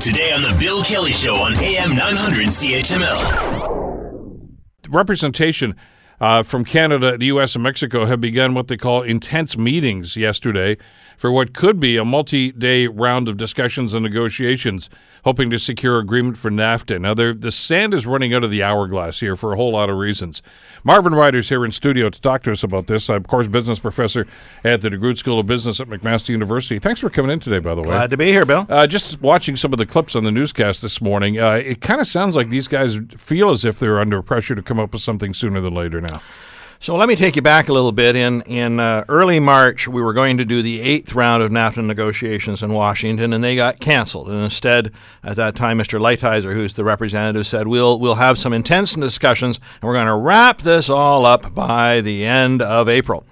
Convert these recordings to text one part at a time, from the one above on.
Today on The Bill Kelly Show on AM 900 CHML. representation uh, from Canada, the U.S., and Mexico have begun what they call intense meetings yesterday for what could be a multi day round of discussions and negotiations, hoping to secure agreement for NAFTA. Now, the sand is running out of the hourglass here for a whole lot of reasons. Marvin Ryder's here in studio to talk to us about this. I'm, of course, business professor at the DeGroote School of Business at McMaster University. Thanks for coming in today, by the way. Glad to be here, Bill. Uh, just watching some of the clips on the newscast this morning, uh, it kind of sounds like these guys feel as if they're under pressure to come up with something sooner than later now. So let me take you back a little bit. In in uh, early March, we were going to do the eighth round of NAFTA negotiations in Washington, and they got canceled. And instead, at that time, Mr. Lighthizer, who's the representative, said we'll we'll have some intense discussions, and we're going to wrap this all up by the end of April.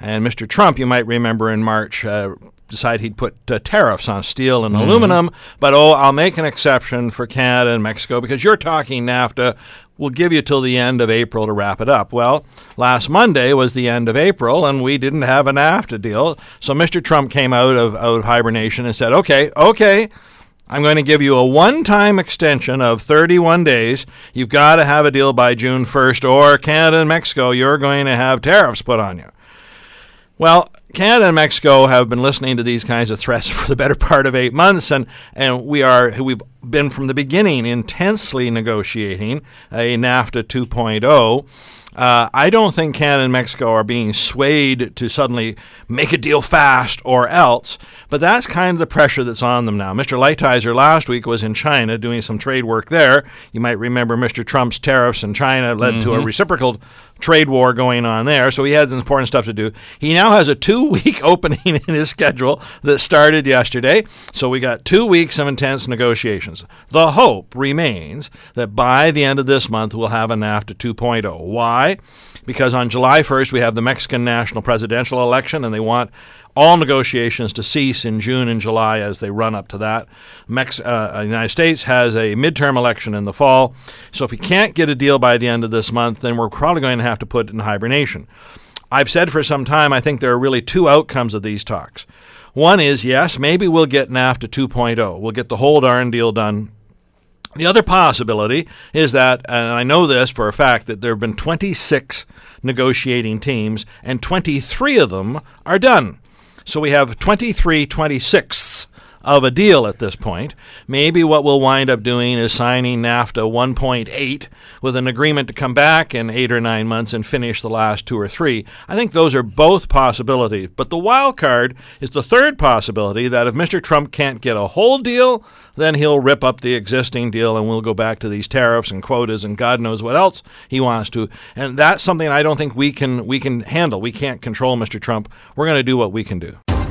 And Mr. Trump, you might remember in March, uh, decided he'd put uh, tariffs on steel and mm-hmm. aluminum, but oh, I'll make an exception for Canada and Mexico because you're talking NAFTA we'll give you till the end of April to wrap it up. Well, last Monday was the end of April, and we didn't have an NAFTA deal. So Mr. Trump came out of, out of hibernation and said, okay, okay. I'm going to give you a one time extension of 31 days. You've got to have a deal by June 1st, or Canada and Mexico, you're going to have tariffs put on you. Well, Canada and Mexico have been listening to these kinds of threats for the better part of eight months, and, and we are we've been from the beginning intensely negotiating a NAFTA 2.0. Uh, I don't think Canada and Mexico are being swayed to suddenly make a deal fast or else, but that's kind of the pressure that's on them now. Mr. Lighthizer last week was in China doing some trade work there. You might remember Mr. Trump's tariffs in China led mm-hmm. to a mm-hmm. reciprocal trade war going on there, so he had some important stuff to do. He now has a two week opening in his schedule that started yesterday, so we got two weeks of intense negotiations. The hope remains that by the end of this month, we'll have a NAFTA 2.0. Why? Because on July 1st, we have the Mexican national presidential election, and they want all negotiations to cease in June and July as they run up to that. Mex- uh, the United States has a midterm election in the fall. So if we can't get a deal by the end of this month, then we're probably going to have to put it in hibernation. I've said for some time I think there are really two outcomes of these talks. One is yes, maybe we'll get NAFTA 2.0. We'll get the whole darn deal done the other possibility is that, and I know this for a fact, that there have been 26 negotiating teams, and 23 of them are done. So we have 23 26ths of a deal at this point. Maybe what we'll wind up doing is signing NAFTA 1.8 with an agreement to come back in eight or nine months and finish the last two or three. I think those are both possibilities. But the wild card is the third possibility that if Mr. Trump can't get a whole deal, then he'll rip up the existing deal and we'll go back to these tariffs and quotas and God knows what else he wants to. And that's something I don't think we can we can handle. We can't control Mr. Trump. We're going to do what we can do.